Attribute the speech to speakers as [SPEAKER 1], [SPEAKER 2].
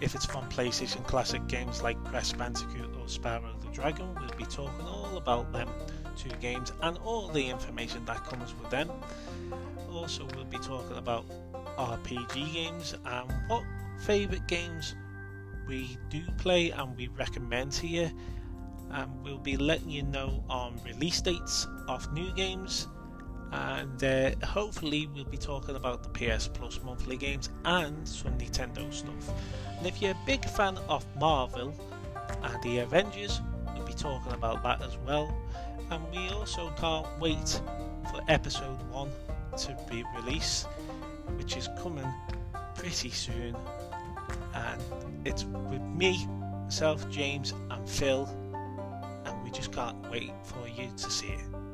[SPEAKER 1] if it's from PlayStation Classic games like Crash Bandicoot or Spyro the Dragon, we'll be talking all about them two games and all the information that comes with them. Also, we'll be talking about RPG games and what favourite games we do play and we recommend to you. And we'll be letting you know on release dates of new games and uh, hopefully we'll be talking about the PS Plus monthly games and some Nintendo stuff. And if you're a big fan of Marvel and the Avengers, we'll be talking about that as well. And we also can't wait for episode 1 to be released, which is coming pretty soon. And it's with me, myself, James, and Phil, and we just can't wait for you to see it.